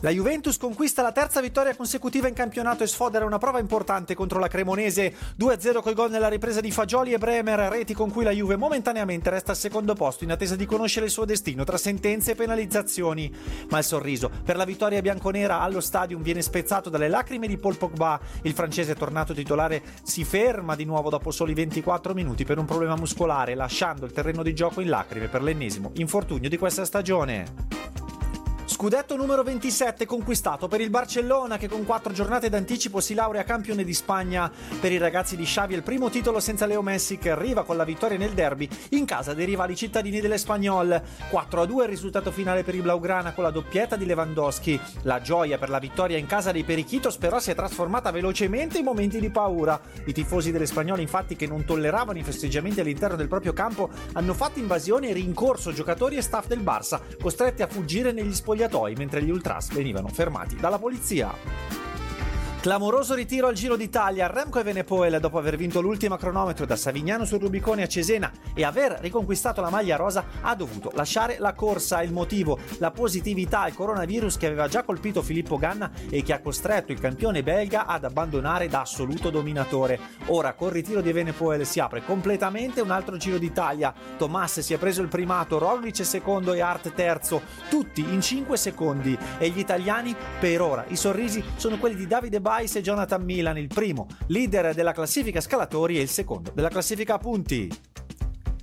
La Juventus conquista la terza vittoria consecutiva in campionato e sfodera una prova importante contro la Cremonese 2-0 col gol nella ripresa di Fagioli e Bremer, reti con cui la Juve momentaneamente resta al secondo posto in attesa di conoscere il suo destino tra sentenze e penalizzazioni. Ma il sorriso per la vittoria bianconera allo stadium viene spezzato dalle lacrime di Paul Pogba. Il francese tornato titolare si ferma di nuovo dopo soli 24 minuti per un problema muscolare, lasciando il terreno di gioco in lacrime per l'ennesimo infortunio di questa stagione. Scudetto numero 27 conquistato per il Barcellona che con quattro giornate d'anticipo si laurea campione di Spagna. Per i ragazzi di Xavi il primo titolo senza Leo Messi che arriva con la vittoria nel derby in casa dei rivali cittadini dell'Espagnol. 4 a 2 il risultato finale per i Blaugrana con la doppietta di Lewandowski. La gioia per la vittoria in casa dei Perichitos però si è trasformata velocemente in momenti di paura. I tifosi dell'Espagnol infatti che non tolleravano i festeggiamenti all'interno del proprio campo hanno fatto invasione e rincorso giocatori e staff del Barça costretti a fuggire negli spogliatoi spogliatoi mentre gli ultras venivano fermati dalla polizia. Clamoroso ritiro al Giro d'Italia. Remco Evenepoel, dopo aver vinto l'ultima cronometro da Savignano sul Rubicone a Cesena e aver riconquistato la maglia rosa, ha dovuto lasciare la corsa. Il motivo? La positività al coronavirus che aveva già colpito Filippo Ganna e che ha costretto il campione belga ad abbandonare da assoluto dominatore. Ora, col ritiro di Evenepoel si apre completamente un altro Giro d'Italia. Tomas si è preso il primato, Roglic secondo e Art terzo, tutti in 5 secondi. E gli italiani, per ora, i sorrisi sono quelli di Davide Weiss e Jonathan Milan, il primo leader della classifica scalatori e il secondo della classifica punti.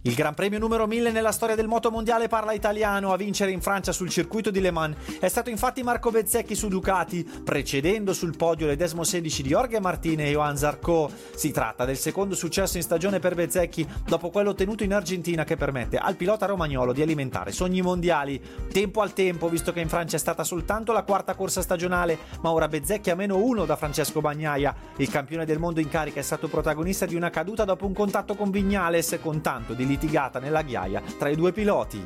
Il Gran Premio numero 1000 nella storia del moto mondiale parla italiano a vincere in Francia sul circuito di Le Mans. È stato infatti Marco Bezzecchi su Ducati, precedendo sul podio le Desmo 16 di Jorge Martine e Johan Zarco. Si tratta del secondo successo in stagione per Bezzecchi dopo quello ottenuto in Argentina che permette al pilota romagnolo di alimentare sogni mondiali. Tempo al tempo, visto che in Francia è stata soltanto la quarta corsa stagionale, ma ora Bezzecchi a meno uno da Francesco Bagnaia. Il campione del mondo in carica è stato protagonista di una caduta dopo un contatto con Vignales, con tanto di litigata nella ghiaia tra i due piloti.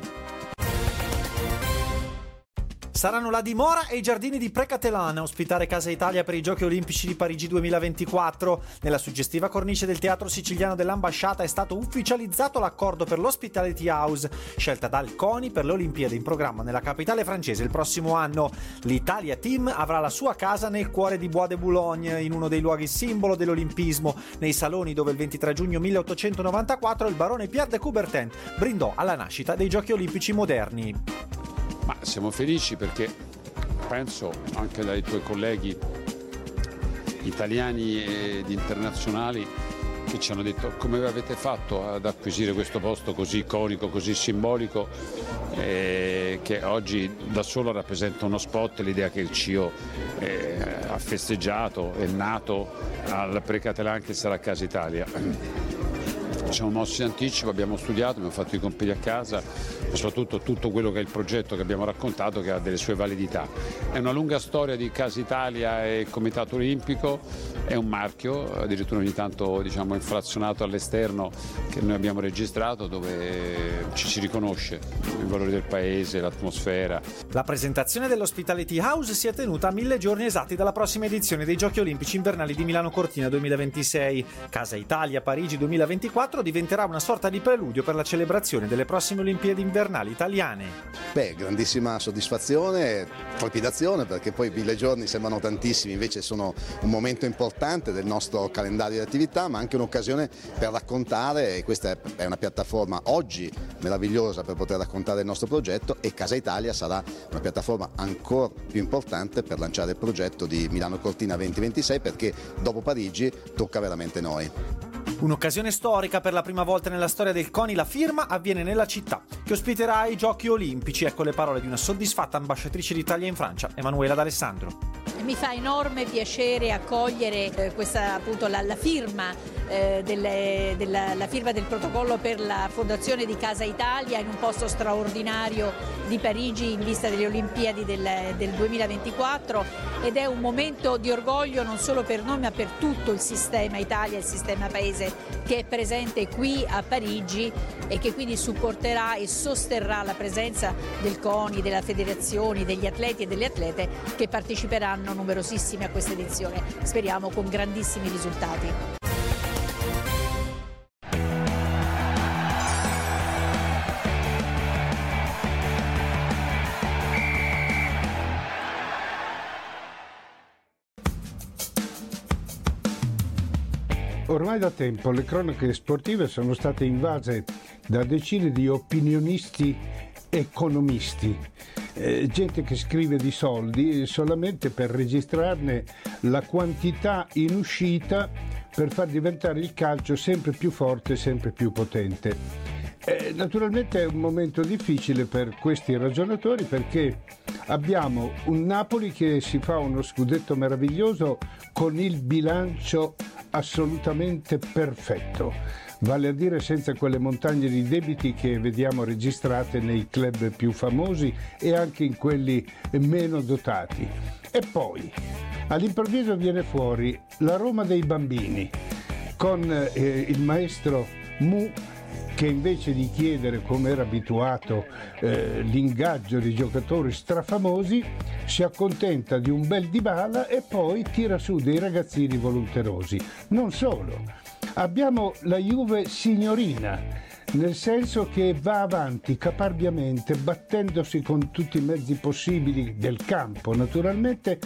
Saranno la dimora e i giardini di Precatelan a ospitare Casa Italia per i Giochi Olimpici di Parigi 2024. Nella suggestiva cornice del Teatro Siciliano dell'Ambasciata è stato ufficializzato l'accordo per l'Hospitality House, scelta dal CONI per le Olimpiadi in programma nella capitale francese il prossimo anno. L'Italia Team avrà la sua casa nel cuore di Bois de Boulogne, in uno dei luoghi simbolo dell'olimpismo, nei saloni dove il 23 giugno 1894 il barone Pierre de Coubertin brindò alla nascita dei Giochi Olimpici moderni. Ma siamo felici perché penso anche dai tuoi colleghi italiani ed internazionali che ci hanno detto come avete fatto ad acquisire questo posto così iconico, così simbolico, eh, che oggi da solo rappresenta uno spot, l'idea che il CIO eh, ha festeggiato, è nato al Precatelan che sarà Casa Italia. Ci siamo mossi in anticipo, abbiamo studiato, abbiamo fatto i compiti a casa e soprattutto tutto quello che è il progetto che abbiamo raccontato che ha delle sue validità. È una lunga storia di Casa Italia e Comitato Olimpico, è un marchio, addirittura ogni tanto diciamo, inflazionato all'esterno che noi abbiamo registrato dove ci si riconosce i valori del paese, l'atmosfera. La presentazione dell'Hospitality House si è tenuta a mille giorni esatti dalla prossima edizione dei Giochi Olimpici Invernali di Milano Cortina 2026. Casa Italia Parigi 2024 diventerà una sorta di preludio per la celebrazione delle prossime Olimpiadi invernali italiane. Beh, grandissima soddisfazione, trepidazione perché poi mille giorni sembrano tantissimi, invece sono un momento importante del nostro calendario di attività, ma anche un'occasione per raccontare, e questa è una piattaforma oggi meravigliosa per poter raccontare il nostro progetto e Casa Italia sarà una piattaforma ancora più importante per lanciare il progetto di Milano Cortina 2026 perché dopo Parigi tocca veramente noi. Un'occasione storica per la prima volta nella storia del CONI, la firma avviene nella città, che ospiterà i Giochi Olimpici. Ecco le parole di una soddisfatta ambasciatrice d'Italia in Francia, Emanuela D'Alessandro. Mi fa enorme piacere accogliere eh, questa, appunto, la, la firma eh, delle, della, la firma del protocollo per la fondazione di Casa Italia in un posto straordinario di Parigi in vista delle Olimpiadi del, del 2024 ed è un momento di orgoglio non solo per noi ma per tutto il sistema Italia, il sistema paese che è presente qui a Parigi e che quindi supporterà e sosterrà la presenza del CONI, della federazione, degli atleti e delle atlete che parteciperanno numerosissimi a questa edizione, speriamo con grandissimi risultati. Ormai da tempo le cronache sportive sono state invase da decine di opinionisti economisti, eh, gente che scrive di soldi solamente per registrarne la quantità in uscita per far diventare il calcio sempre più forte, sempre più potente. Eh, naturalmente è un momento difficile per questi ragionatori perché abbiamo un Napoli che si fa uno scudetto meraviglioso con il bilancio assolutamente perfetto, vale a dire senza quelle montagne di debiti che vediamo registrate nei club più famosi e anche in quelli meno dotati. E poi, all'improvviso viene fuori la Roma dei bambini con eh, il maestro Mu che invece di chiedere, come era abituato, eh, l'ingaggio di giocatori strafamosi, si accontenta di un bel Dybala e poi tira su dei ragazzini volonterosi. Non solo, abbiamo la Juve signorina, nel senso che va avanti caparbiamente, battendosi con tutti i mezzi possibili del campo, naturalmente,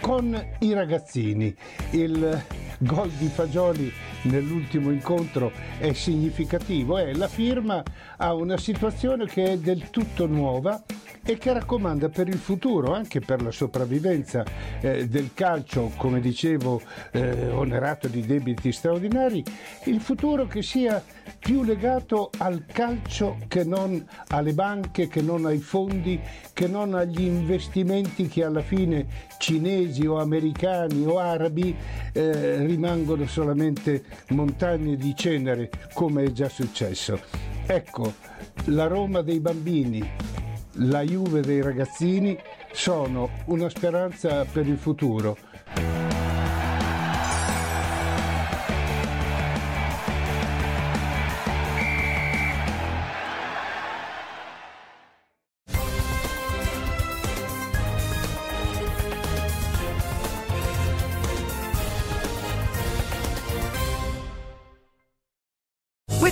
con i ragazzini. Il gol di Fagioli nell'ultimo incontro è significativo, è la firma a una situazione che è del tutto nuova e che raccomanda per il futuro, anche per la sopravvivenza eh, del calcio, come dicevo, eh, onerato di debiti straordinari, il futuro che sia più legato al calcio che non alle banche, che non ai fondi, che non agli investimenti che alla fine cinesi o americani o arabi eh, rimangono solamente montagne di cenere come è già successo. Ecco, la Roma dei bambini, la Juve dei ragazzini sono una speranza per il futuro.